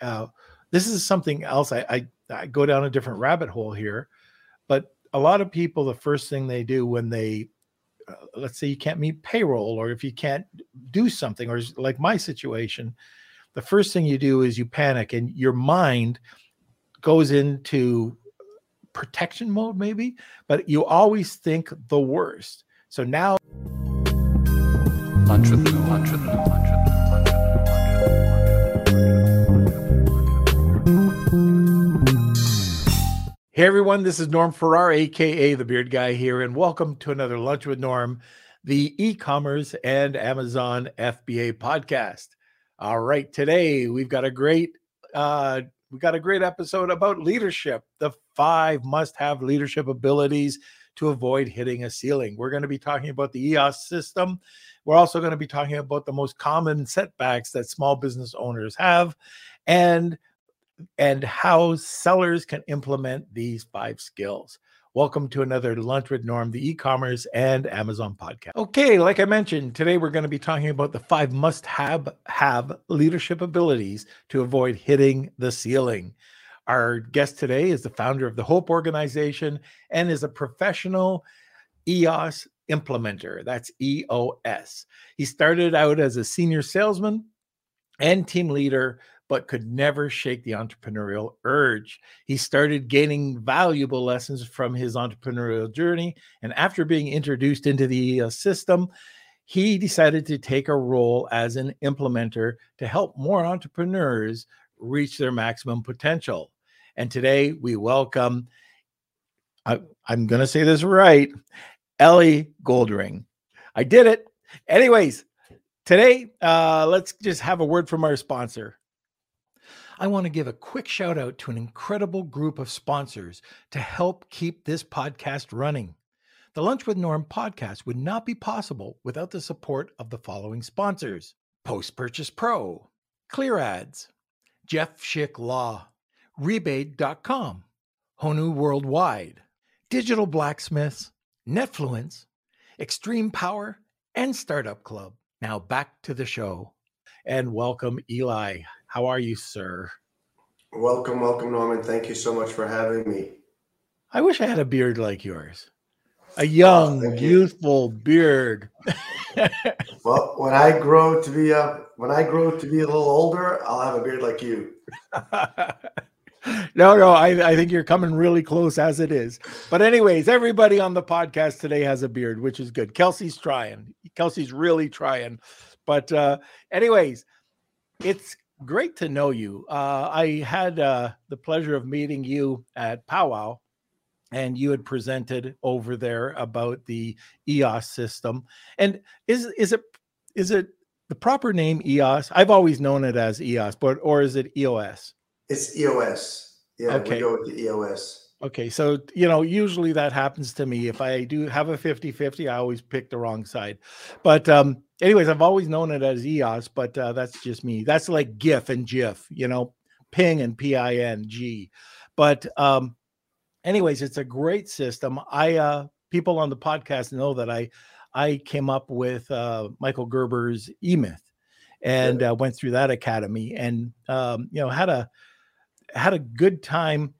uh, this is something else. I, I, I go down a different rabbit hole here, but a lot of people, the first thing they do when they, uh, let's say you can't meet payroll, or if you can't do something, or like my situation, the first thing you do is you panic and your mind goes into protection mode, maybe, but you always think the worst. So now. Hey everyone, this is Norm Farrar, aka the Beard Guy here, and welcome to another Lunch with Norm, the e-commerce and Amazon FBA podcast. All right, today we've got a great uh we got a great episode about leadership, the five must-have leadership abilities to avoid hitting a ceiling. We're going to be talking about the EOS system. We're also going to be talking about the most common setbacks that small business owners have and and how sellers can implement these five skills. Welcome to another Lunch with Norm, the e commerce and Amazon podcast. Okay, like I mentioned, today we're going to be talking about the five must have, have leadership abilities to avoid hitting the ceiling. Our guest today is the founder of the Hope Organization and is a professional EOS implementer. That's EOS. He started out as a senior salesman and team leader but could never shake the entrepreneurial urge. He started gaining valuable lessons from his entrepreneurial journey. And after being introduced into the uh, system, he decided to take a role as an implementer to help more entrepreneurs reach their maximum potential. And today we welcome, I, am going to say this right, Ellie Goldring. I did it. Anyways, today, uh, let's just have a word from our sponsor. I want to give a quick shout out to an incredible group of sponsors to help keep this podcast running. The Lunch with Norm podcast would not be possible without the support of the following sponsors Post Purchase Pro, Clear Ads, Jeff Schick Law, Rebate.com, Honu Worldwide, Digital Blacksmiths, Netfluence, Extreme Power, and Startup Club. Now back to the show. And welcome, Eli. How are you, sir? Welcome, welcome, Norman. Thank you so much for having me. I wish I had a beard like yours. A young, oh, youthful you. beard. well, when I grow to be a when I grow to be a little older, I'll have a beard like you. no, no, I, I think you're coming really close as it is. But anyways, everybody on the podcast today has a beard, which is good. Kelsey's trying. Kelsey's really trying. But uh anyways, it's great to know you. Uh, I had uh, the pleasure of meeting you at Powwow, and you had presented over there about the EOS system. And is is it is it the proper name EOS? I've always known it as EOS, but or is it EOS? It's EOS. Yeah, okay. we go with the EOS. Okay, so you know, usually that happens to me. If I do have a 50-50, I always pick the wrong side. But um, anyways, I've always known it as EOS, but uh, that's just me. That's like GIF and GIF, you know, ping and P-I-N-G. But um, anyways, it's a great system. I uh people on the podcast know that I I came up with uh Michael Gerber's E-Myth and uh, went through that academy and um, you know had a had a good time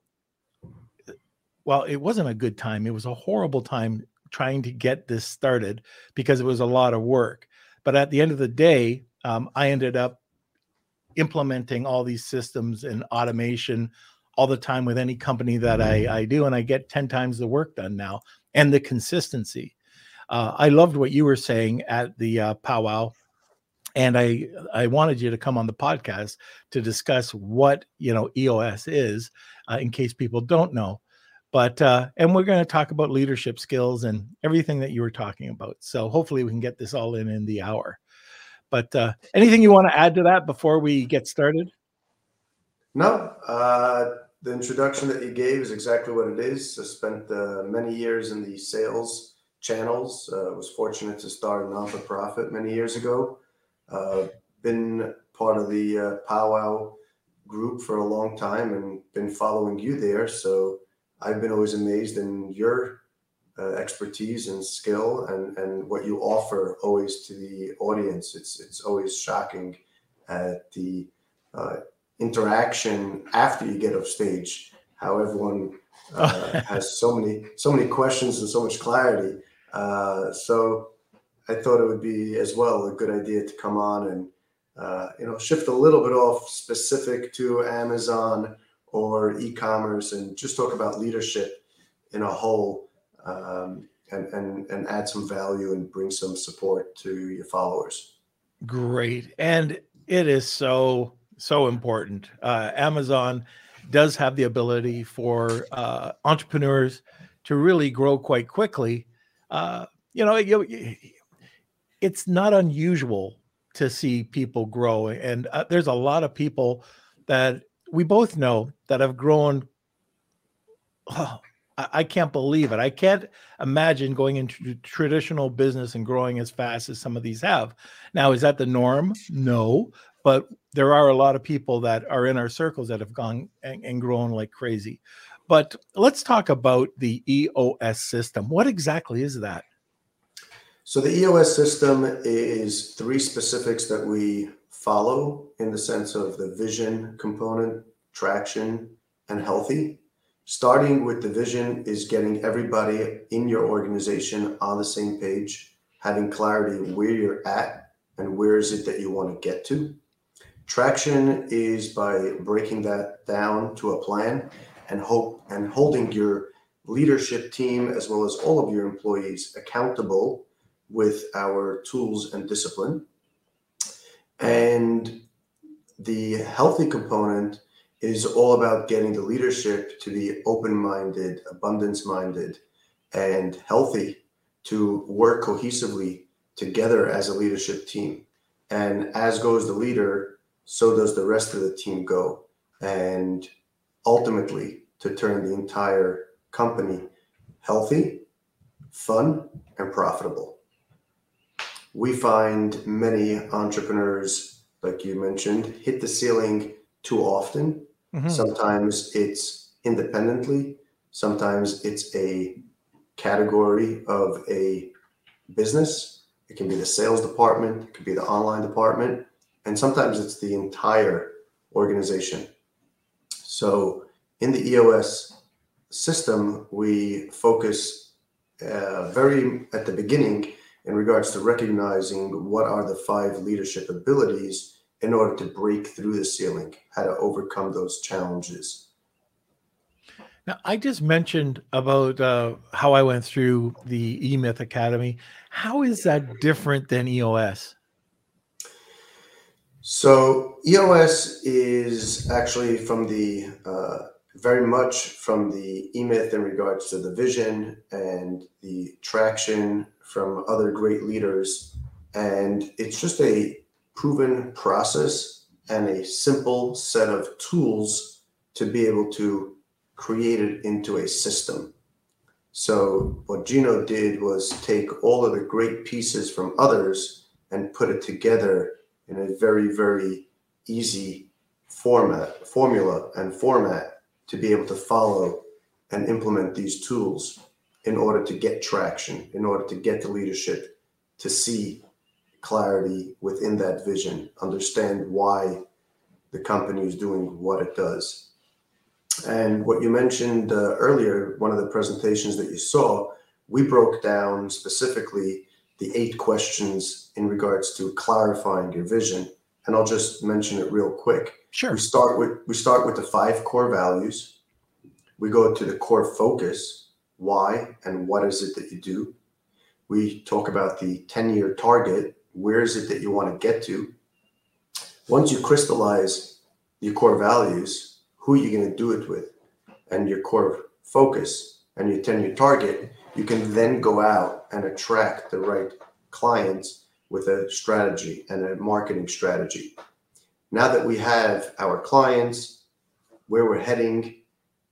well, it wasn't a good time. It was a horrible time trying to get this started because it was a lot of work. But at the end of the day, um, I ended up implementing all these systems and automation all the time with any company that I, I do, and I get 10 times the work done now and the consistency. Uh, I loved what you were saying at the uh, powwow and I I wanted you to come on the podcast to discuss what you know EOS is, uh, in case people don't know but uh, and we're going to talk about leadership skills and everything that you were talking about so hopefully we can get this all in in the hour. But uh, anything you want to add to that before we get started? No uh, the introduction that you gave is exactly what it is. I spent uh, many years in the sales channels uh, was fortunate to start a non-for-profit many years ago. Uh, been part of the powwow group for a long time and been following you there so I've been always amazed in your uh, expertise and skill and, and what you offer always to the audience. It's it's always shocking at the uh, interaction after you get off stage, how everyone uh, has so many so many questions and so much clarity. Uh, so I thought it would be as well a good idea to come on and uh, you know shift a little bit off specific to Amazon or e-commerce and just talk about leadership in a whole um, and, and and add some value and bring some support to your followers. Great, and it is so so important. Uh, Amazon does have the ability for uh, entrepreneurs to really grow quite quickly. Uh, you know, you, it's not unusual to see people grow, and uh, there's a lot of people that we both know that I've grown. Oh, I, can't believe it. I can't imagine going into traditional business and growing as fast as some of these have. Now, is that the norm? No, but there are a lot of people that are in our circles that have gone and, and grown like crazy. But let's talk about the EOS system. What exactly is that? So the EOS system is three specifics that we follow in the sense of the vision component, traction, and healthy. Starting with the vision is getting everybody in your organization on the same page, having clarity where you're at and where is it that you want to get to. Traction is by breaking that down to a plan and hope and holding your leadership team as well as all of your employees accountable with our tools and discipline. And the healthy component is all about getting the leadership to be open minded, abundance minded, and healthy to work cohesively together as a leadership team. And as goes the leader, so does the rest of the team go. And ultimately, to turn the entire company healthy, fun, and profitable. We find many entrepreneurs, like you mentioned, hit the ceiling too often. Mm-hmm. Sometimes it's independently, sometimes it's a category of a business. It can be the sales department, it could be the online department, and sometimes it's the entire organization. So in the EOS system, we focus uh, very at the beginning in regards to recognizing what are the five leadership abilities in order to break through the ceiling, how to overcome those challenges. Now, I just mentioned about uh, how I went through the eMyth Academy. How is that different than EOS? So EOS is actually from the uh, very much from the eMyth in regards to the vision and the traction from other great leaders, and it's just a proven process and a simple set of tools to be able to create it into a system. So what Gino did was take all of the great pieces from others and put it together in a very, very easy format, formula and format to be able to follow and implement these tools in order to get traction, in order to get the leadership to see clarity within that vision, understand why the company is doing what it does. And what you mentioned uh, earlier, one of the presentations that you saw, we broke down specifically the eight questions in regards to clarifying your vision. And I'll just mention it real quick. Sure. We start with we start with the five core values. We go to the core focus, why and what is it that you do. We talk about the 10-year target, where is it that you want to get to? Once you crystallize your core values, who are you going to do it with? And your core focus and your 10 year target, you can then go out and attract the right clients with a strategy and a marketing strategy. Now that we have our clients, where we're heading,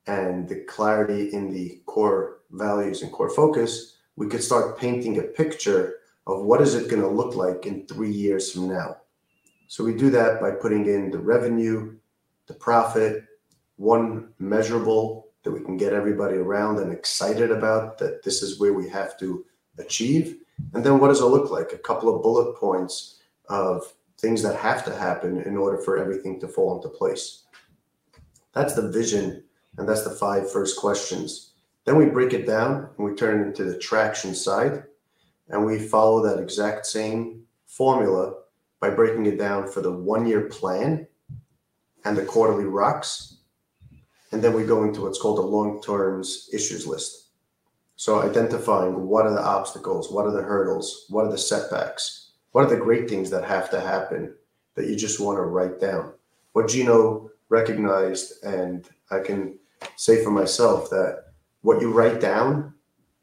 and the clarity in the core values and core focus, we could start painting a picture of what is it going to look like in three years from now. So we do that by putting in the revenue, the profit, one measurable that we can get everybody around and excited about that this is where we have to achieve. And then what does it look like? A couple of bullet points of things that have to happen in order for everything to fall into place. That's the vision, and that's the five first questions. Then we break it down and we turn it into the traction side, and we follow that exact same formula by breaking it down for the one year plan and the quarterly rocks. And then we go into what's called a long terms issues list. So identifying what are the obstacles, what are the hurdles, what are the setbacks, what are the great things that have to happen that you just want to write down. What Gino recognized, and I can say for myself that what you write down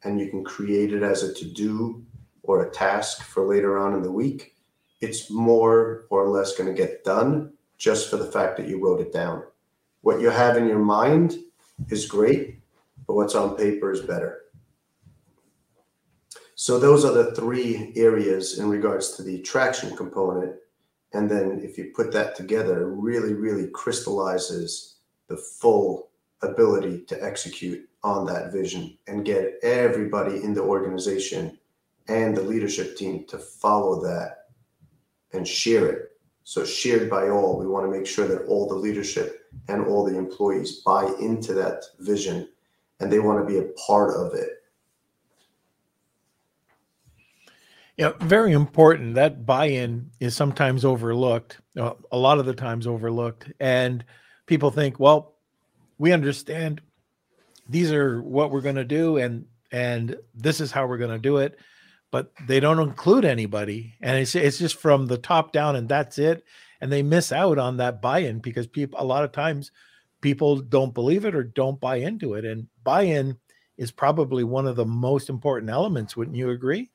and you can create it as a to do or a task for later on in the week, it's more or less going to get done just for the fact that you wrote it down. What you have in your mind is great, but what's on paper is better. So those are the three areas in regards to the traction component. And then if you put that together, it really, really crystallizes the full ability to execute on that vision and get everybody in the organization and the leadership team to follow that and share it. So shared by all. We want to make sure that all the leadership and all the employees buy into that vision and they want to be a part of it. Yeah, very important. That buy-in is sometimes overlooked. Uh, a lot of the times overlooked, and people think, well, we understand these are what we're going to do, and and this is how we're going to do it. But they don't include anybody and it's it's just from the top down and that's it. And they miss out on that buy-in because people a lot of times people don't believe it or don't buy into it and buy-in is probably one of the most important elements wouldn't you agree?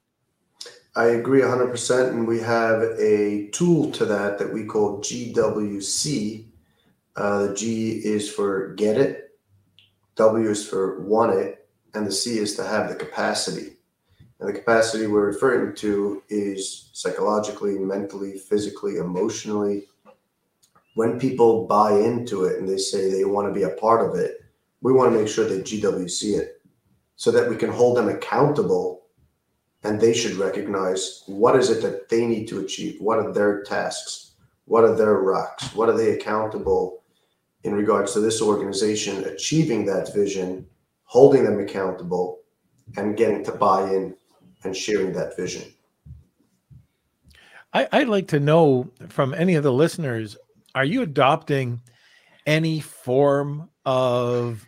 I agree 100% and we have a tool to that that we call gwc uh, the g is for get it w is for want it and the c is to have the capacity and the capacity we're referring to is psychologically, mentally, physically, emotionally. When people buy into it and they say they want to be a part of it, we want to make sure that GWC it so that we can hold them accountable and they should recognize what is it that they need to achieve? What are their tasks? What are their rocks? What are they accountable in regards to this organization achieving that vision, holding them accountable, and getting to buy in and sharing that vision. I, would like to know from any of the listeners are you adopting any form of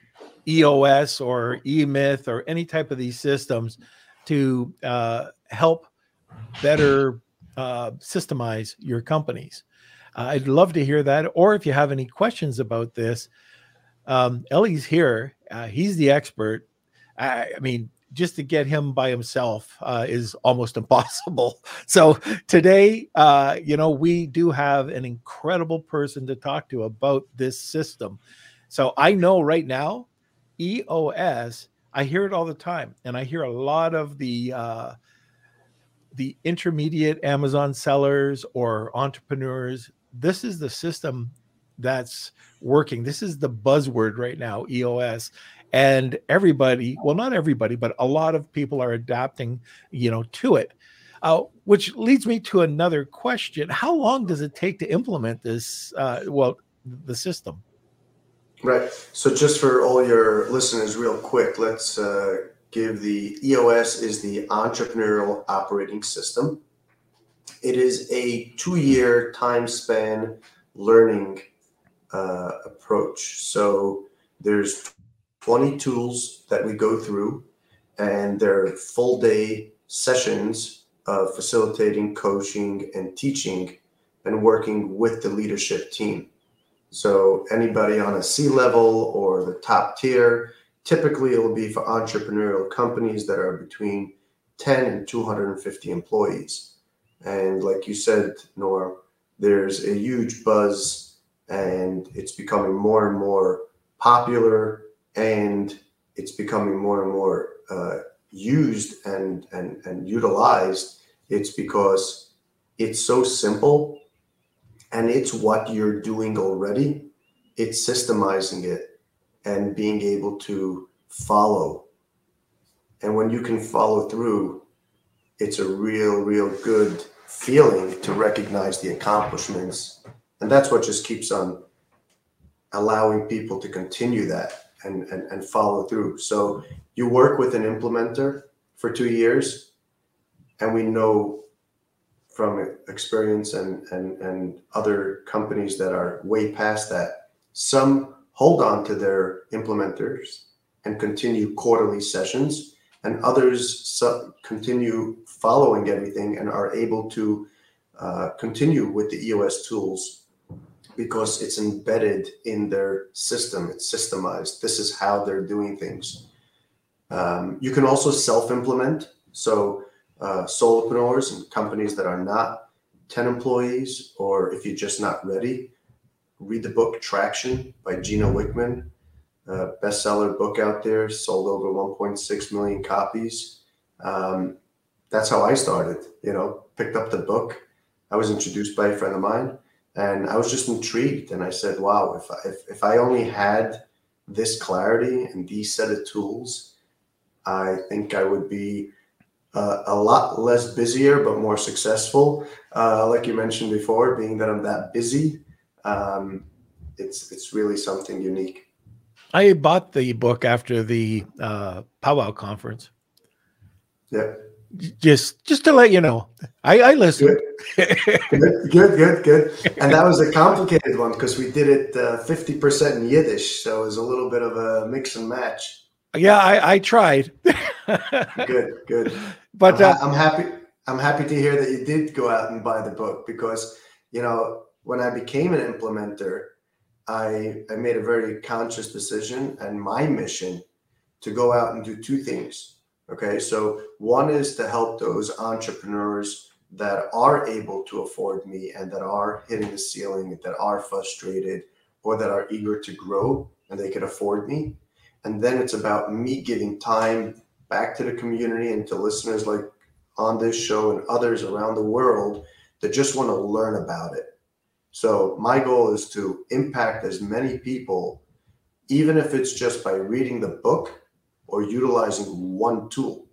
EOS or eMyth or any type of these systems to uh, help better uh, systemize your companies? Uh, I'd love to hear that. Or if you have any questions about this, um, Ellie's here. Uh, he's the expert. I, I mean, just to get him by himself uh, is almost impossible. So today, uh, you know, we do have an incredible person to talk to about this system. So I know right now, EOS, I hear it all the time, and I hear a lot of the uh, the intermediate Amazon sellers or entrepreneurs. This is the system that's working. This is the buzzword right now, EOS and everybody well not everybody but a lot of people are adapting you know to it. Uh, which leads me to another question. How long does it take to implement this uh, well the system? Right. So just for all your listeners real quick let's uh, give the eos is the entrepreneurial operating system it is a two-year time span learning uh, approach so there's 20 tools that we go through, and they're full day sessions of facilitating, coaching, and teaching and working with the leadership team. So, anybody on a C level or the top tier, typically it will be for entrepreneurial companies that are between 10 and 250 employees. And like you said, Norm, there's a huge buzz and it's becoming more and more popular and it's becoming more and more uh, used and, and and utilized. It's because it's so simple and it's what you're doing already. It's systemizing it and being able to follow. And when you can follow through it's a real real good feeling to recognize the accomplishments and that's what just keeps on allowing people to continue that and, and, and follow through. So you work with an implementer for two years, and we know from experience and, and, and other companies that are way past that, some hold on to their implementers and continue quarterly sessions, and others continue following everything and are able to uh, continue with the EOS tools because it's embedded in their system. It's systemized. This is how they're doing things. Um, you can also self-implement. So uh, solopreneurs and companies that are not 10 employees, or if you're just not ready, read the book Traction by Gino Wickman, uh, bestseller book out there, sold over 1.6 million copies. Um, that's how I started, you know, picked up the book. I was introduced by a friend of mine and I was just intrigued. And I said, wow, if I, if, if I only had this clarity and these set of tools, I think I would be uh, a lot less busier, but more successful. Uh, like you mentioned before, being that I'm that busy, um, it's it's really something unique. I bought the book after the uh, powwow conference. Yeah. Just just to let you know, I, I listened. Good. good, good, good, good. And that was a complicated one because we did it uh, fifty percent in Yiddish, so it was a little bit of a mix and match. Yeah, I, I tried. good, good. But I'm, uh, I'm happy. I'm happy to hear that you did go out and buy the book because you know when I became an implementer, I I made a very conscious decision and my mission to go out and do two things. Okay, so one is to help those entrepreneurs that are able to afford me and that are hitting the ceiling, that are frustrated, or that are eager to grow and they can afford me. And then it's about me giving time back to the community and to listeners like on this show and others around the world that just want to learn about it. So my goal is to impact as many people, even if it's just by reading the book or utilizing one tool.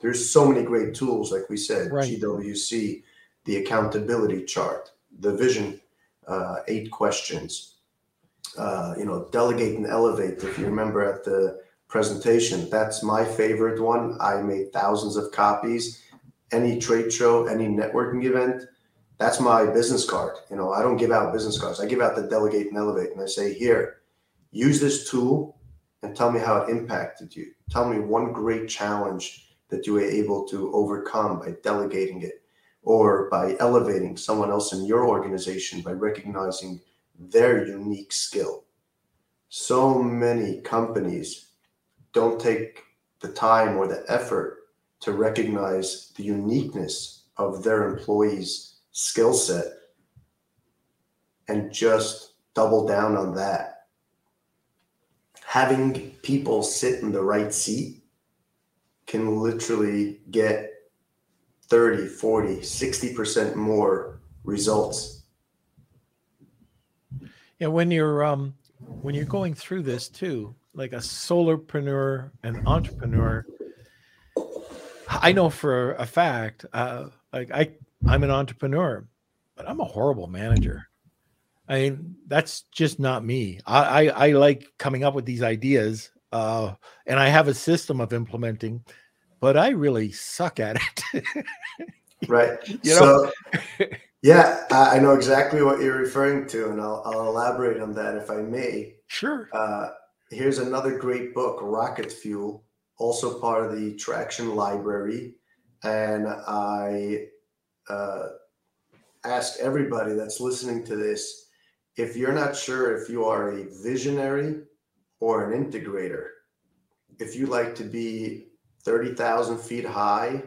There's so many great tools, like we said, right. GWC, the accountability chart, the vision, uh, eight questions, uh, you know, delegate and elevate. If you remember at the presentation, that's my favorite one. I made thousands of copies. Any trade show, any networking event, that's my business card. You know, I don't give out business cards. I give out the delegate and elevate, and I say, here, use this tool and tell me how it impacted you. Tell me one great challenge that you were able to overcome by delegating it or by elevating someone else in your organization by recognizing their unique skill. So many companies don't take the time or the effort to recognize the uniqueness of their employees' skill set and just double down on that. Having people sit in the right seat can literally get 30, 40, 60% more results yeah, when you're um when you're going through this too, like a solopreneur, an entrepreneur, I know for a fact, uh, like I I'm an entrepreneur, but I'm a horrible manager. I mean, that's just not me. I, I, I like coming up with these ideas, uh, and I have a system of implementing, but I really suck at it. right. You know? So Yeah, I know exactly what you're referring to, and I'll, I'll elaborate on that if I may. Sure. Uh, here's another great book, Rocket Fuel, also part of the Traction Library. And I uh, ask everybody that's listening to this if you're not sure if you are a visionary or an integrator, if you like to be 30,000 feet high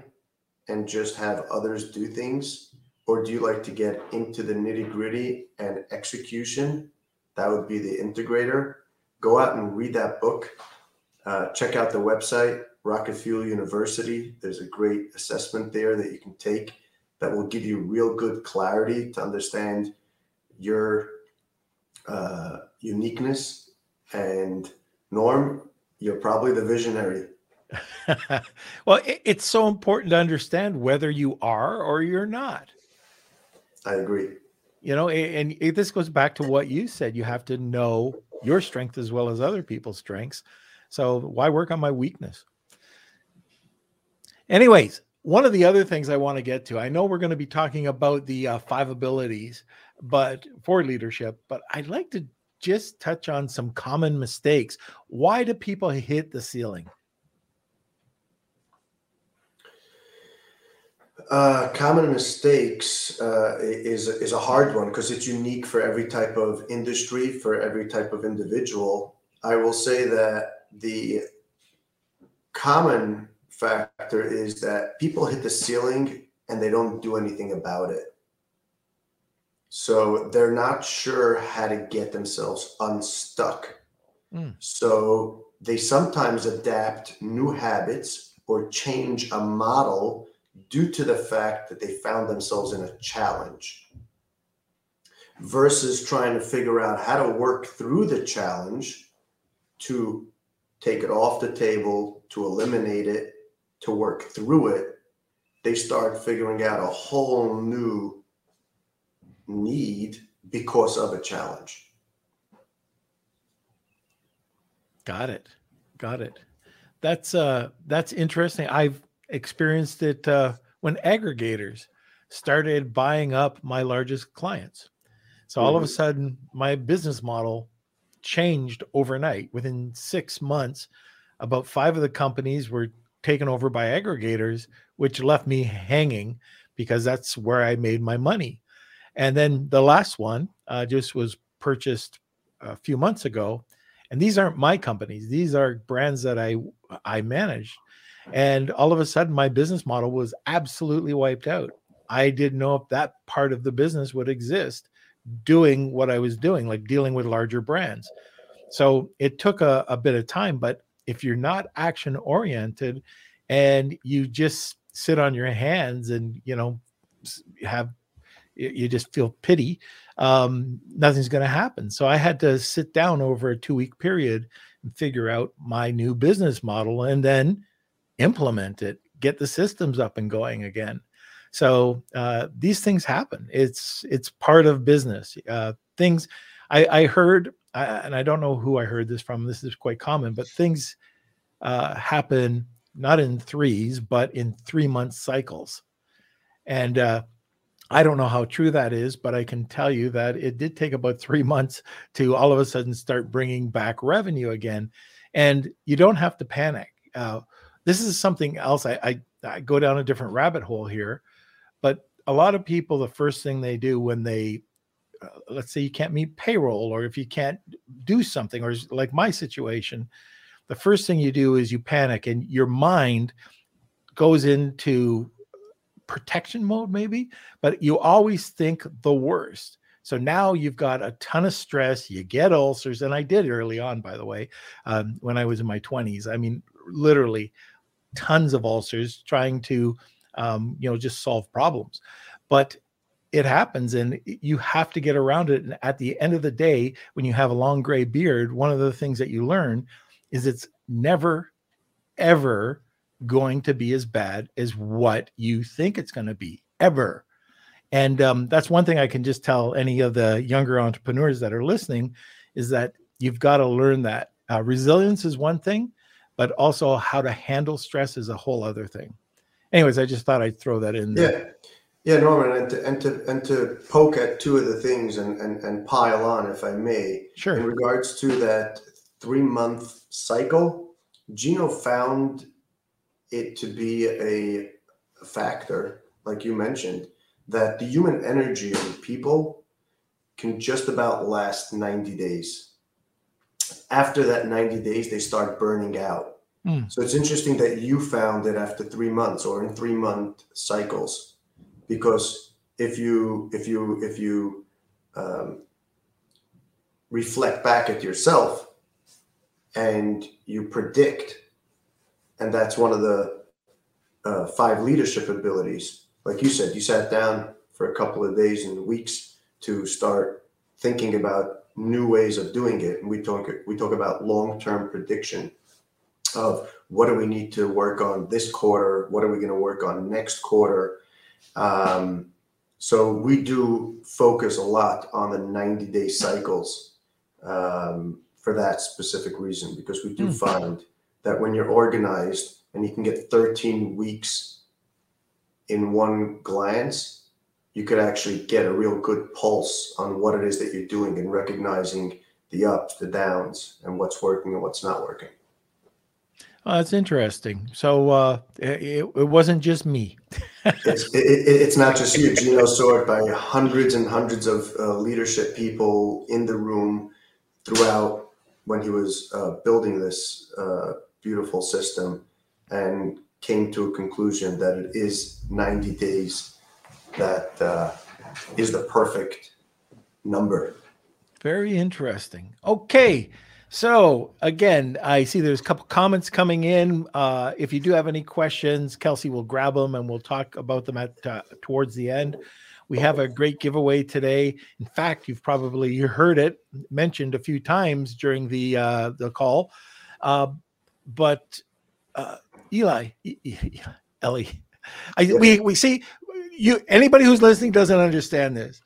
and just have others do things or do you like to get into the nitty gritty and execution? That would be the integrator. Go out and read that book. Uh, check out the website, Rocket Fuel University. There's a great assessment there that you can take that will give you real good clarity to understand your uh, uniqueness. And Norm, you're probably the visionary. well, it's so important to understand whether you are or you're not. I agree. you know, and, and this goes back to what you said. You have to know your strength as well as other people's strengths. So why work on my weakness? Anyways, one of the other things I want to get to, I know we're going to be talking about the uh, five abilities, but for leadership, but I'd like to just touch on some common mistakes. Why do people hit the ceiling? Uh, common mistakes uh, is is a hard one because it's unique for every type of industry, for every type of individual. I will say that the common factor is that people hit the ceiling and they don't do anything about it. So they're not sure how to get themselves unstuck. Mm. So they sometimes adapt new habits or change a model due to the fact that they found themselves in a challenge versus trying to figure out how to work through the challenge to take it off the table, to eliminate it, to work through it, they start figuring out a whole new need because of a challenge. Got it. Got it. That's uh that's interesting. I've experienced it uh when aggregators started buying up my largest clients. So all mm-hmm. of a mm-hmm. sudden my business model changed overnight. Within 6 months, about 5 of the companies were taken over by aggregators, which left me hanging because that's where I made my money. And then the last one uh, just was purchased a few months ago, and these aren't my companies; these are brands that I I managed. And all of a sudden, my business model was absolutely wiped out. I didn't know if that part of the business would exist, doing what I was doing, like dealing with larger brands. So it took a, a bit of time, but if you're not action oriented and you just sit on your hands and you know have you just feel pity um, nothing's going to happen. So i had to sit down over a two week period and figure out my new business model and then implement it get the systems up and going again. So uh, these things happen. It's it's part of business. Uh, things i i heard I, and I don't know who I heard this from. This is quite common, but things uh, happen not in threes, but in three month cycles. And uh, I don't know how true that is, but I can tell you that it did take about three months to all of a sudden start bringing back revenue again. And you don't have to panic. Uh, this is something else. I, I, I go down a different rabbit hole here, but a lot of people, the first thing they do when they uh, let's say you can't meet payroll or if you can't do something or like my situation the first thing you do is you panic and your mind goes into protection mode maybe but you always think the worst. So now you've got a ton of stress you get ulcers and i did early on by the way um, when i was in my 20s i mean literally tons of ulcers trying to um, you know just solve problems. But it happens and you have to get around it. And at the end of the day, when you have a long gray beard, one of the things that you learn is it's never, ever going to be as bad as what you think it's going to be, ever. And um, that's one thing I can just tell any of the younger entrepreneurs that are listening is that you've got to learn that uh, resilience is one thing, but also how to handle stress is a whole other thing. Anyways, I just thought I'd throw that in there. Yeah. Yeah, Norman, and to, and to and to poke at two of the things and, and and pile on, if I may. Sure. In regards to that three month cycle, Gino found it to be a factor, like you mentioned, that the human energy of people can just about last 90 days. After that 90 days, they start burning out. Mm. So it's interesting that you found it after three months or in three month cycles because if you if you if you um, reflect back at yourself and you predict and that's one of the uh, five leadership abilities. Like you said you sat down for a couple of days and weeks to start thinking about new ways of doing it. And we talk we talk about long-term prediction of what do we need to work on this quarter? What are we going to work on next quarter um, So we do focus a lot on the 90 day cycles um, for that specific reason, because we do mm. find that when you're organized and you can get 13 weeks in one glance, you could actually get a real good pulse on what it is that you're doing and recognizing the ups, the downs, and what's working and what's not working. Oh, that's interesting. So uh, it, it wasn't just me. it's, it, it's not just you. Gino saw it by hundreds and hundreds of uh, leadership people in the room throughout when he was uh, building this uh, beautiful system and came to a conclusion that it is 90 days that uh, is the perfect number. Very interesting. Okay. So again, I see there's a couple comments coming in. Uh, if you do have any questions, Kelsey will grab them and we'll talk about them at uh, towards the end. We have a great giveaway today. In fact, you've probably heard it mentioned a few times during the uh, the call. Uh, but uh, Eli, Ellie, I, we we see you. Anybody who's listening doesn't understand this.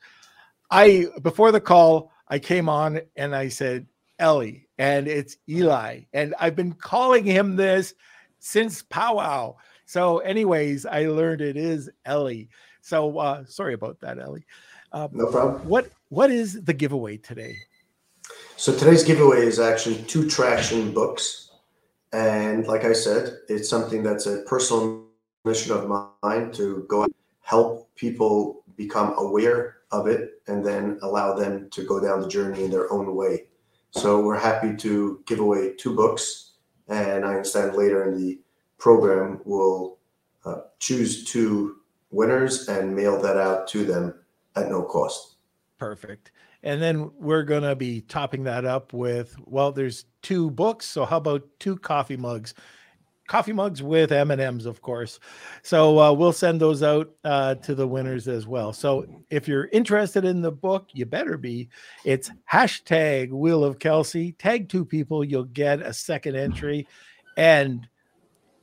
I before the call, I came on and I said Ellie, and it's Eli. And I've been calling him this since powwow. So, anyways, I learned it is Ellie. So, uh, sorry about that, Ellie. Uh, no problem. What What is the giveaway today? So today's giveaway is actually two traction books, and like I said, it's something that's a personal mission of mine to go help people become aware of it and then allow them to go down the journey in their own way. So we're happy to give away two books, and I understand later in the program we'll uh, choose two winners and mail that out to them at no cost. Perfect. And then we're going to be topping that up with well, there's two books, so how about two coffee mugs? Coffee mugs with M&Ms, of course. So uh, we'll send those out uh, to the winners as well. So if you're interested in the book, you better be. It's hashtag Wheel of Kelsey. Tag two people, you'll get a second entry. And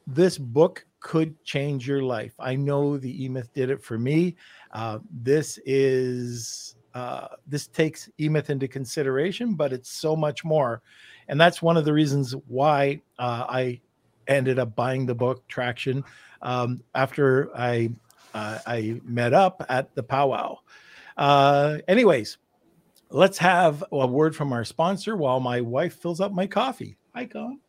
this book could change your life. I know the E-Myth did it for me. Uh, this is uh, this takes E-Myth into consideration, but it's so much more. And that's one of the reasons why uh, I ended up buying the book Traction um, after I uh, I met up at the powwow. Uh, anyways, let's have a word from our sponsor while my wife fills up my coffee. Hi, Con.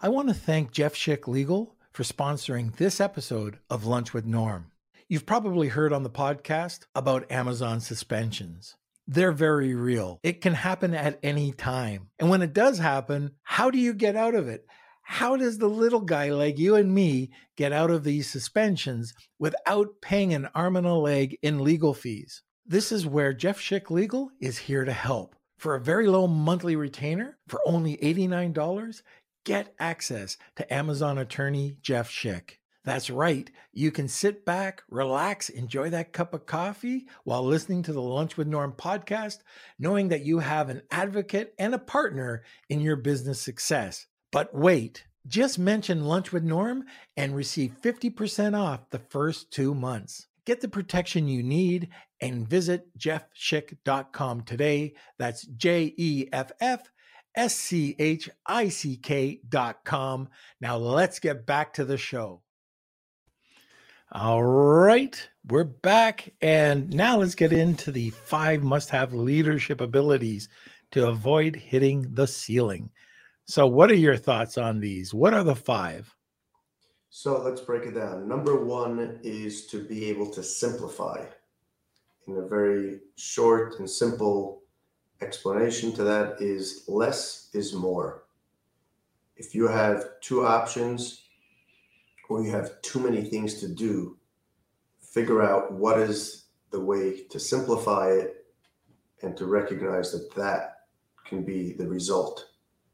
I want to thank Jeff Schick Legal for sponsoring this episode of Lunch with Norm. You've probably heard on the podcast about Amazon suspensions. They're very real. It can happen at any time. And when it does happen, how do you get out of it? How does the little guy like you and me get out of these suspensions without paying an arm and a leg in legal fees? This is where Jeff Schick Legal is here to help. For a very low monthly retainer, for only $89, get access to Amazon attorney Jeff Schick. That's right. You can sit back, relax, enjoy that cup of coffee while listening to the Lunch with Norm podcast, knowing that you have an advocate and a partner in your business success. But wait, just mention Lunch with Norm and receive 50% off the first two months. Get the protection you need and visit jeffschick.com today. That's J E F F S C H I C K.com. Now let's get back to the show. All right, we're back. And now let's get into the five must have leadership abilities to avoid hitting the ceiling. So, what are your thoughts on these? What are the five? So, let's break it down. Number one is to be able to simplify. In a very short and simple explanation to that is less is more. If you have two options or you have too many things to do, figure out what is the way to simplify it and to recognize that that can be the result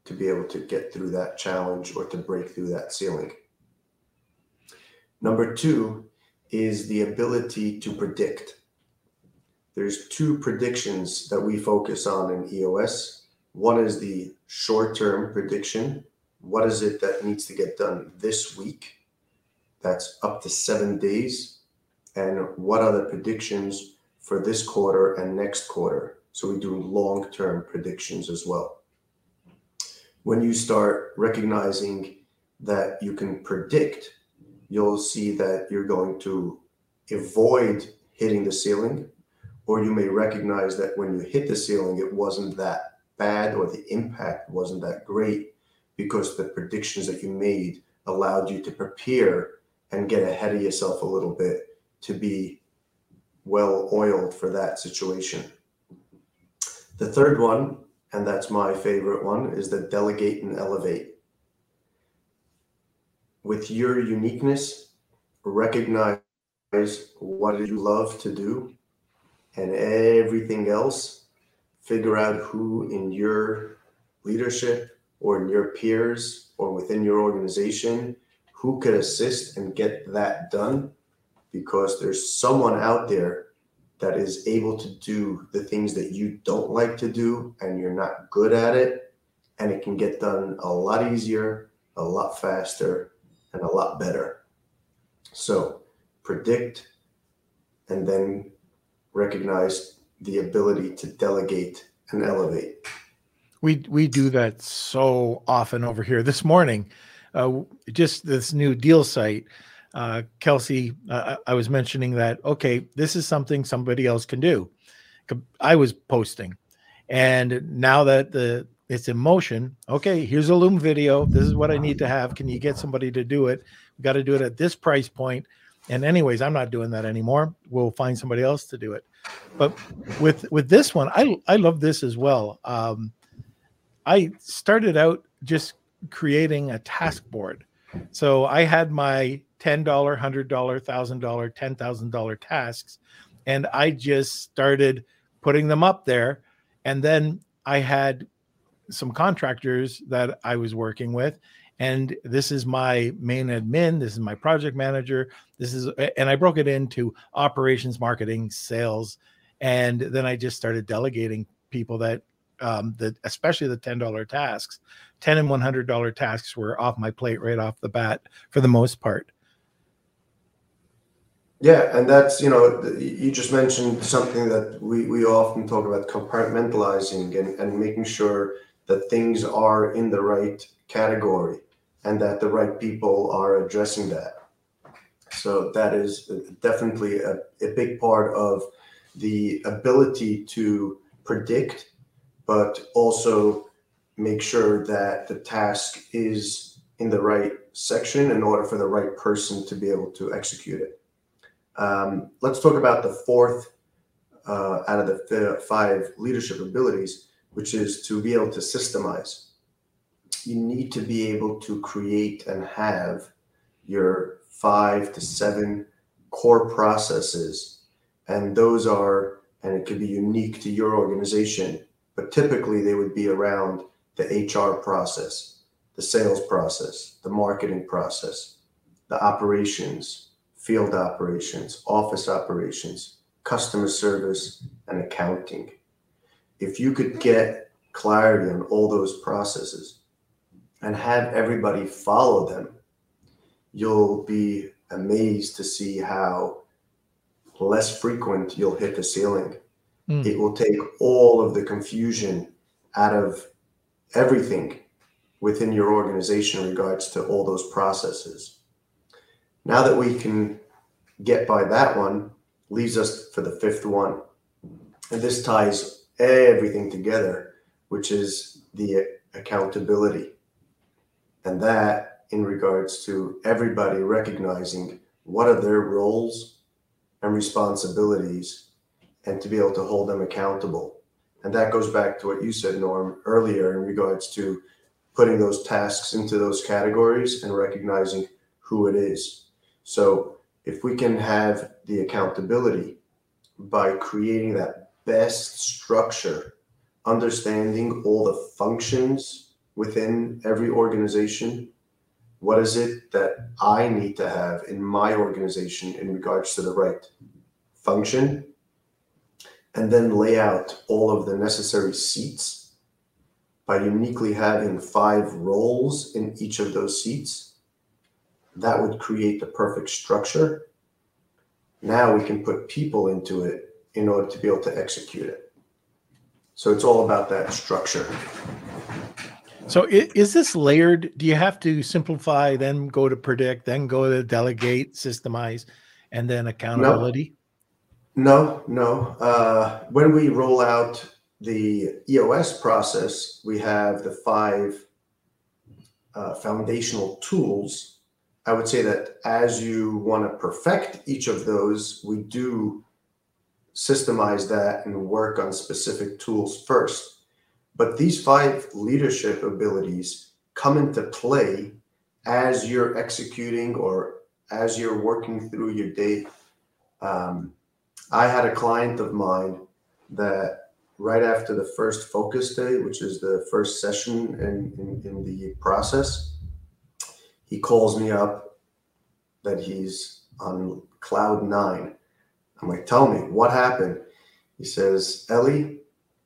to be able to get through that challenge or to break through that ceiling. Number two is the ability to predict. There's two predictions that we focus on in EOS. One is the short term prediction. What is it that needs to get done this week? That's up to seven days. And what are the predictions for this quarter and next quarter. So we do long term predictions as well. When you start recognizing that you can predict, you'll see that you're going to avoid hitting the ceiling, or you may recognize that when you hit the ceiling, it wasn't that bad or the impact wasn't that great because the predictions that you made allowed you to prepare and get ahead of yourself a little bit to be well oiled for that situation. The third one, and that's my favorite one, is the delegate and elevate. With your uniqueness, recognize what you love to do and everything else. Figure out who in your leadership or in your peers or within your organization who could assist and get that done because there's someone out there that is able to do the things that you don't like to do and you're not good at it and it can get done a lot easier a lot faster and a lot better. So predict and then recognize the ability to delegate and elevate. We we do that so often over here. This morning uh, just this new deal site uh, Kelsey, uh, I was mentioning that, okay, this is something somebody else can do. I was posting. And now that the it's in motion, okay, here's a Loom video. This is what I need to have. Can you get somebody to do it? We got to do it at this price point. And anyways, I'm not doing that anymore. We'll find somebody else to do it. But with with this one, I I love this as well. Um, I started out just creating a task board. So I had my $10, $100, $1,000, $10,000 tasks. And I just started putting them up there. And then I had some contractors that I was working with. And this is my main admin. This is my project manager. This is, and I broke it into operations, marketing, sales. And then I just started delegating people that, um, that especially the $10 tasks, 10 and $100 tasks were off my plate right off the bat for the most part. Yeah, and that's, you know, you just mentioned something that we, we often talk about compartmentalizing and, and making sure that things are in the right category and that the right people are addressing that. So that is uh, definitely a, a big part of the ability to predict, but also make sure that the task is in the right section in order for the right person to be able to execute it. Um, let's talk about the fourth uh, out of the five leadership abilities, which is to be able to systemize. You need to be able to create and have your five to seven core processes. And those are, and it could be unique to your organization, but typically they would be around the HR process, the sales process, the marketing process, the operations, field operations, office operations, customer service, and accounting. If you could get clarity on all those processes and have everybody follow them, you'll be amazed to see how less frequent you'll hit the ceiling. Mm. It will take all of the confusion out of everything within your organization in regards to all those processes. Now that we can get by that one, leaves us for the fifth one. And this ties everything together, which is the accountability. And that in regards to everybody recognizing what are their roles and responsibilities and to be able to hold them accountable. And that goes back to what you said, Norm, earlier in regards to putting those tasks into those categories and recognizing who it is. So if we can have the accountability by creating that best structure, understanding all the functions within every organization, what is it that I need to have in my organization in regards to the right function, and then lay out all of the necessary seats by uniquely having five roles in each of those seats that would create the perfect structure. Now we can put people into it in order to be able to execute it. So it's all about that structure. So is this layered? Do you have to simplify, then go to predict, then go to delegate, systemize, and then accountability? No, no. no. Uh, when we roll out the EOS process, we have the five uh, foundational tools. I would say that as you want to perfect each of those, we do systemize that and work on specific tools first. But these five leadership abilities come into play as you're executing or as you're working through your day. Um, I had a client of mine that right after the first focus day, which is the first session in, in, in the process, he calls me up that he's on cloud nine. I'm like, tell me what happened. He says, Ellie,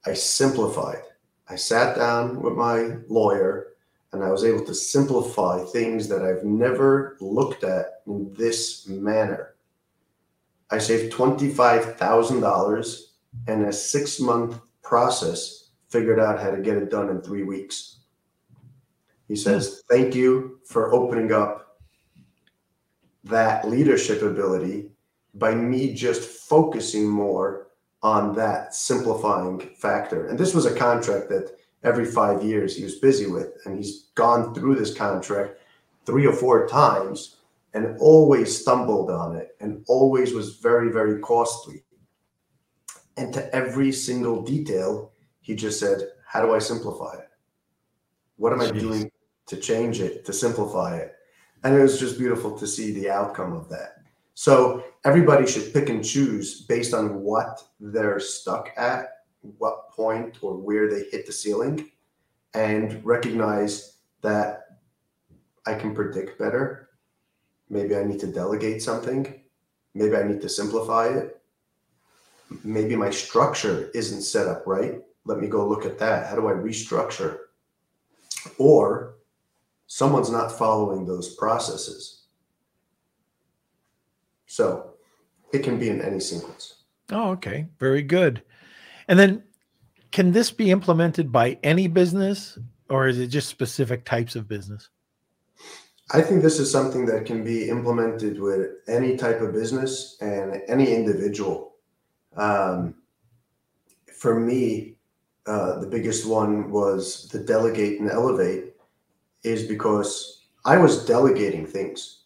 I simplified. I sat down with my lawyer and I was able to simplify things that I've never looked at in this manner. I saved $25,000 and a six month process figured out how to get it done in three weeks. He says, Thank you for opening up that leadership ability by me just focusing more on that simplifying factor. And this was a contract that every five years he was busy with, and he's gone through this contract three or four times and always stumbled on it and always was very, very costly. And to every single detail, he just said, How do I simplify it? What am Jeez. I doing to change it, to simplify it? And it was just beautiful to see the outcome of that. So everybody should pick and choose based on what they're stuck at, what point or where they hit the ceiling, and recognize that I can predict better. Maybe I need to delegate something. Maybe I need to simplify it maybe my structure isn't set up right. Let me go look at that. How do I restructure? Or someone's not following those processes. So it can be in any sequence. Oh, okay. Very good. And then can this be implemented by any business or is it just specific types of business? I think this is something that can be implemented with any type of business and any individual. Um, for me, uh, the biggest one was the delegate and elevate, is because I was delegating things,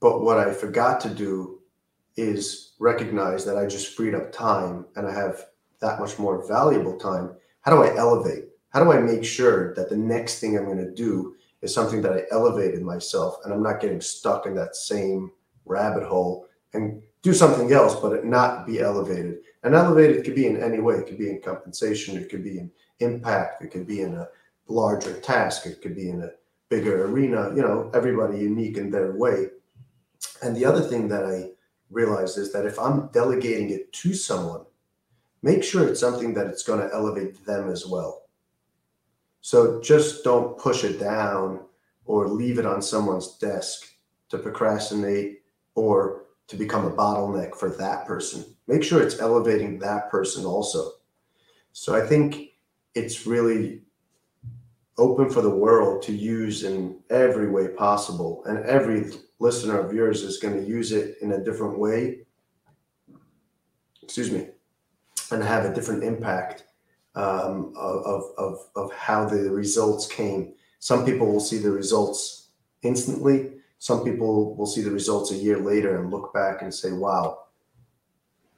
but what I forgot to do is recognize that I just freed up time and I have that much more valuable time. How do I elevate? How do I make sure that the next thing I'm going to do is something that I elevated myself and I'm not getting stuck in that same rabbit hole and do something else, but not be elevated. And elevated could be in any way. It could be in compensation. It could be in impact. It could be in a larger task. It could be in a bigger arena. You know, everybody unique in their way. And the other thing that I realized is that if I'm delegating it to someone, make sure it's something that it's going to elevate them as well. So just don't push it down or leave it on someone's desk to procrastinate or to become a bottleneck for that person. Make sure it's elevating that person also. So I think it's really open for the world to use in every way possible. And every listener of yours is going to use it in a different way. Excuse me. And have a different impact um, of, of, of how the results came. Some people will see the results instantly some people will see the results a year later and look back and say, wow,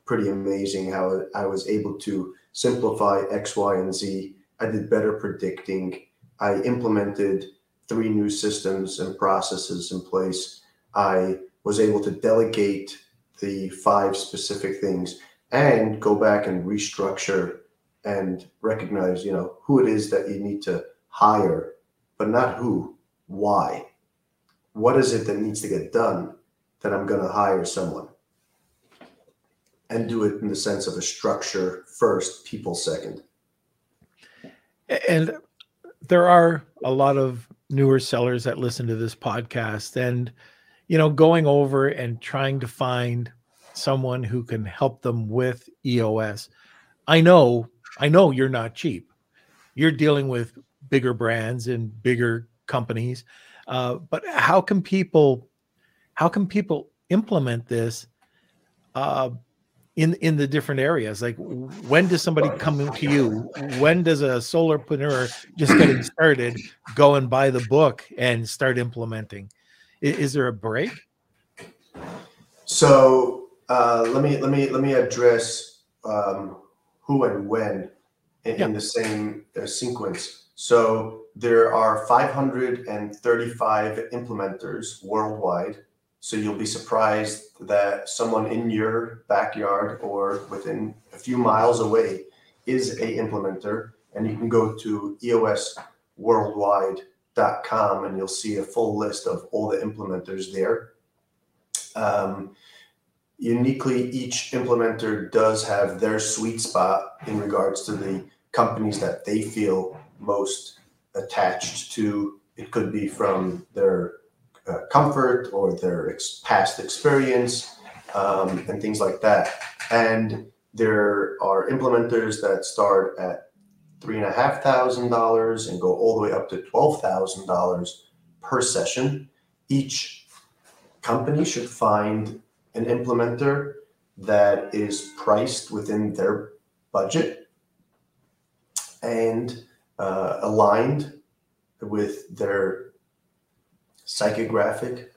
pretty amazing how I was able to simplify X, Y, and Z. I did better predicting. I implemented three new systems and processes in place. I was able to delegate the five specific things and go back and restructure and recognize, you know, who it is that you need to hire, but not who, why what is it that needs to get done that I'm going to hire someone and do it in the sense of a structure first, people second. And there are a lot of newer sellers that listen to this podcast and you know going over and trying to find someone who can help them with EOS. I know, I know you're not cheap. You're dealing with bigger brands and bigger companies. Uh, but how can people, how can people implement this uh, in in the different areas? Like, when does somebody come to you? When does a solopreneur just getting started go and buy the book and start implementing? Is, is there a break? So uh, let me let me let me address um, who and when in, yeah. in the same uh, sequence. So there are 535 implementers worldwide. So you'll be surprised that someone in your backyard or within a few miles away is a implementer. And you can go to eosworldwide.com and you'll see a full list of all the implementers there. Um, uniquely, each implementer does have their sweet spot in regards to the companies that they feel most attached to. It could be from their uh, comfort or their ex- past experience um, and things like that. And there are implementers that start at three and a half thousand dollars and go all the way up to twelve thousand dollars per session. Each company should find an implementer that is priced within their budget and uh, aligned with their psychographic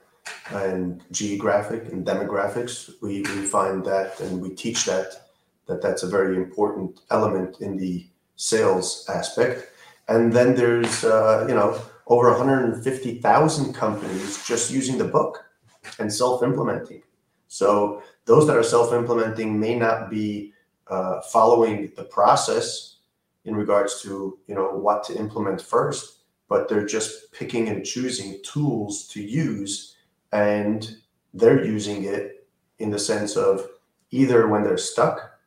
and geographic and demographics. We, we find that and we teach that that that's a very important element in the sales aspect. And then there's uh, you know over 150,000 companies just using the book and self-implementing. So those that are self-implementing may not be uh, following the process in regards to you know what to implement first, but they're just picking and choosing tools to use, and they're using it in the sense of either when they're stuck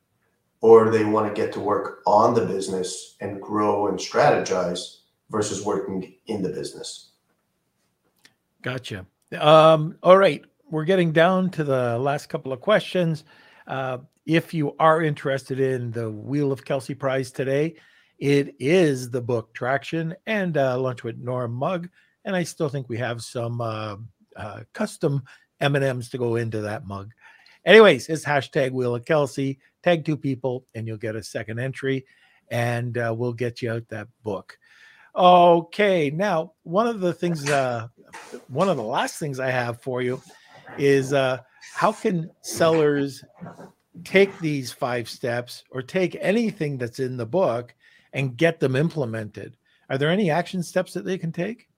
or they want to get to work on the business and grow and strategize versus working in the business. Gotcha. Um, all right, we're getting down to the last couple of questions. Uh, if you are interested in the Wheel of Kelsey Prize today, it is the book Traction and uh, Lunch with Norm mug, and I still think we have some uh, uh, custom M and M's to go into that mug. Anyways, it's hashtag Wheel of Kelsey. Tag two people, and you'll get a second entry, and uh, we'll get you out that book. Okay, now one of the things, uh, one of the last things I have for you is uh, how can sellers take these five steps or take anything that's in the book and get them implemented? Are there any action steps that they can take?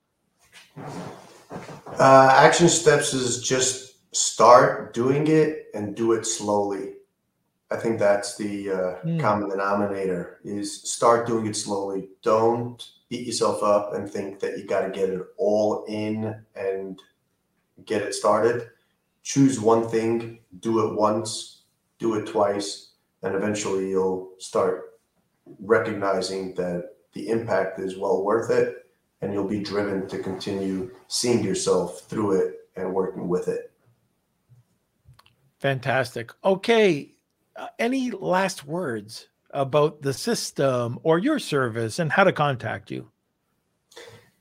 Uh, action steps is just start doing it and do it slowly. I think that's the uh, mm. common denominator is start doing it slowly. Don't beat yourself up and think that you got to get it all in and get it started. Choose one thing, do it once, do it twice, and eventually you'll start recognizing that the impact is well worth it and you'll be driven to continue seeing yourself through it and working with it. Fantastic. Okay. Uh, any last words about the system or your service and how to contact you?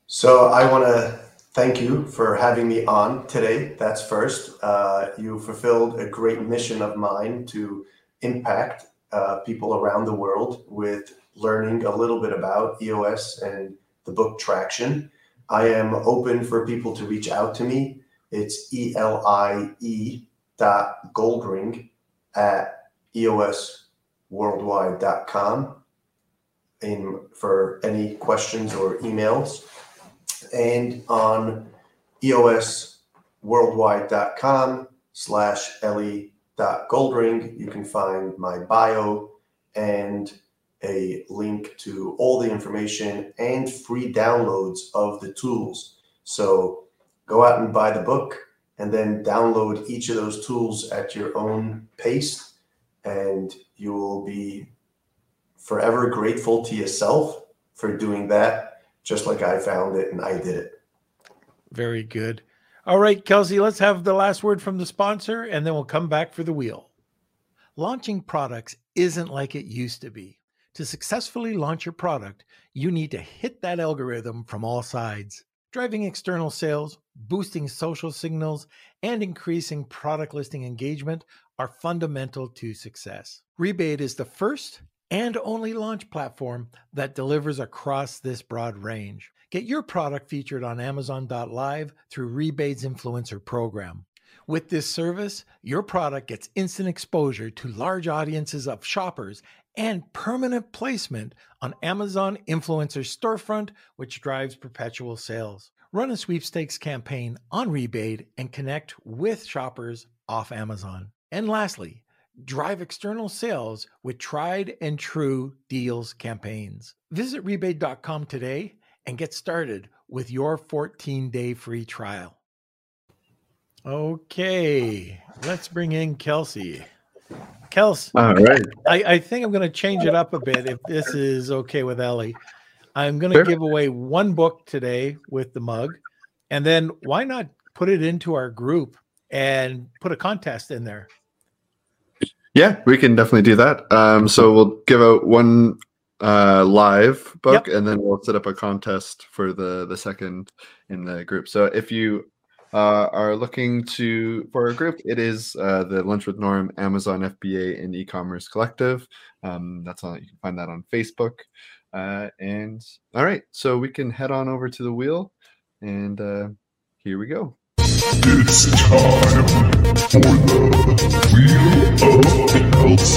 So I want to thank you for having me on today. That's first. Uh, you fulfilled a great mission of mine to impact uh, people around the world with learning a little bit about EOS and the book Traction. I am open for people to reach out to me. It's E L I E dot goldring at EOS worldwide.com in for any questions or emails and on eosworldwide.com slash ellie.goldring you can find my bio and a link to all the information and free downloads of the tools so go out and buy the book and then download each of those tools at your own pace and you will be forever grateful to yourself for doing that, just like I found it and I did it. Very good. All right, Kelsey, let's have the last word from the sponsor and then we'll come back for the wheel. Launching products isn't like it used to be. To successfully launch your product, you need to hit that algorithm from all sides. Driving external sales, boosting social signals, and increasing product listing engagement are fundamental to success. Rebaid is the first and only launch platform that delivers across this broad range. Get your product featured on Amazon.live through Rebaid's influencer program. With this service, your product gets instant exposure to large audiences of shoppers and permanent placement on Amazon Influencer Storefront, which drives perpetual sales. Run a sweepstakes campaign on Rebate and connect with shoppers off Amazon. And lastly, drive external sales with tried and true deals campaigns. Visit rebaid.com today and get started with your 14 day free trial. Okay, let's bring in Kelsey. Kels, All right. I, I think I'm going to change it up a bit if this is okay with Ellie. I'm going to sure. give away one book today with the mug, and then why not put it into our group and put a contest in there? Yeah, we can definitely do that. Um, so we'll give out one uh, live book, yep. and then we'll set up a contest for the the second in the group. So if you uh, are looking to for a group, it is uh, the Lunch with Norm Amazon FBA and e-commerce collective. Um, that's all you can find that on Facebook. Uh, and all right, so we can head on over to the wheel, and uh, here we go. It's time for the Wheel of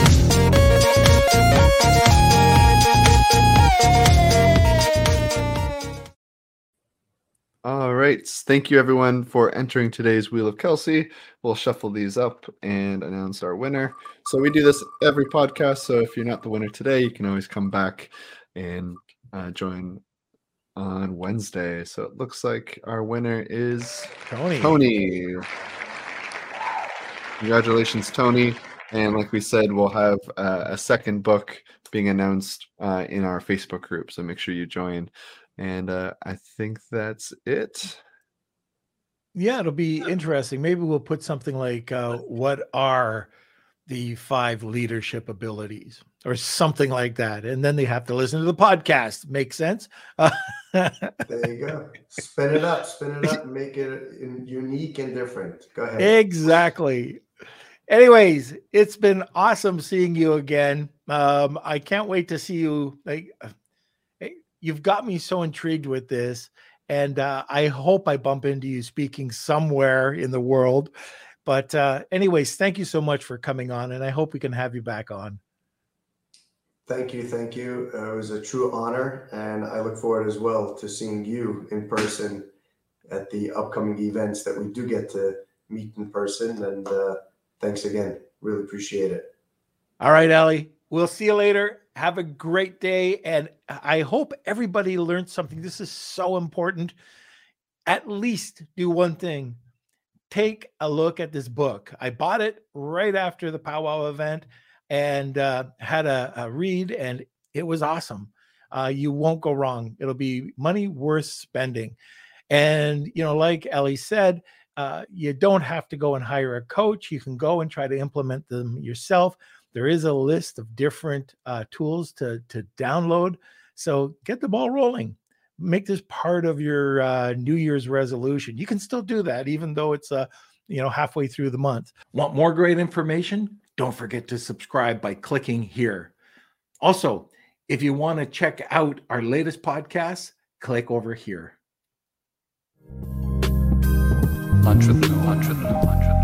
All right. Thank you, everyone, for entering today's Wheel of Kelsey. We'll shuffle these up and announce our winner. So, we do this every podcast. So, if you're not the winner today, you can always come back and uh, join on Wednesday. So it looks like our winner is Tony. Tony. Congratulations, Tony. And like we said, we'll have uh, a second book being announced uh, in our Facebook group. So make sure you join. And uh, I think that's it. Yeah, it'll be interesting. Maybe we'll put something like uh, what are the five leadership abilities or something like that. And then they have to listen to the podcast. Make sense? there you go. Spin it up, spin it up, make it unique and different. Go ahead. Exactly. Anyways, it's been awesome seeing you again. Um, I can't wait to see you. Like, you've got me so intrigued with this, and uh, I hope I bump into you speaking somewhere in the world. But, uh, anyways, thank you so much for coming on, and I hope we can have you back on. Thank you. Thank you. Uh, it was a true honor. And I look forward as well to seeing you in person at the upcoming events that we do get to meet in person. And uh, thanks again. Really appreciate it. All right, Ali. We'll see you later. Have a great day. And I hope everybody learned something. This is so important. At least do one thing take a look at this book. I bought it right after the powwow event and uh, had a, a, read, and it was awesome. Uh, you won't go wrong. It'll be money worth spending. And, you know, like Ellie said, uh, you don't have to go and hire a coach. You can go and try to implement them yourself. There is a list of different uh, tools to, to download. So get the ball rolling. Make this part of your uh, New Year's resolution. You can still do that, even though it's uh, you know halfway through the month. Want more great information? don't forget to subscribe by clicking here. Also, if you want to check out our latest podcasts, click over here. Lunch with lunch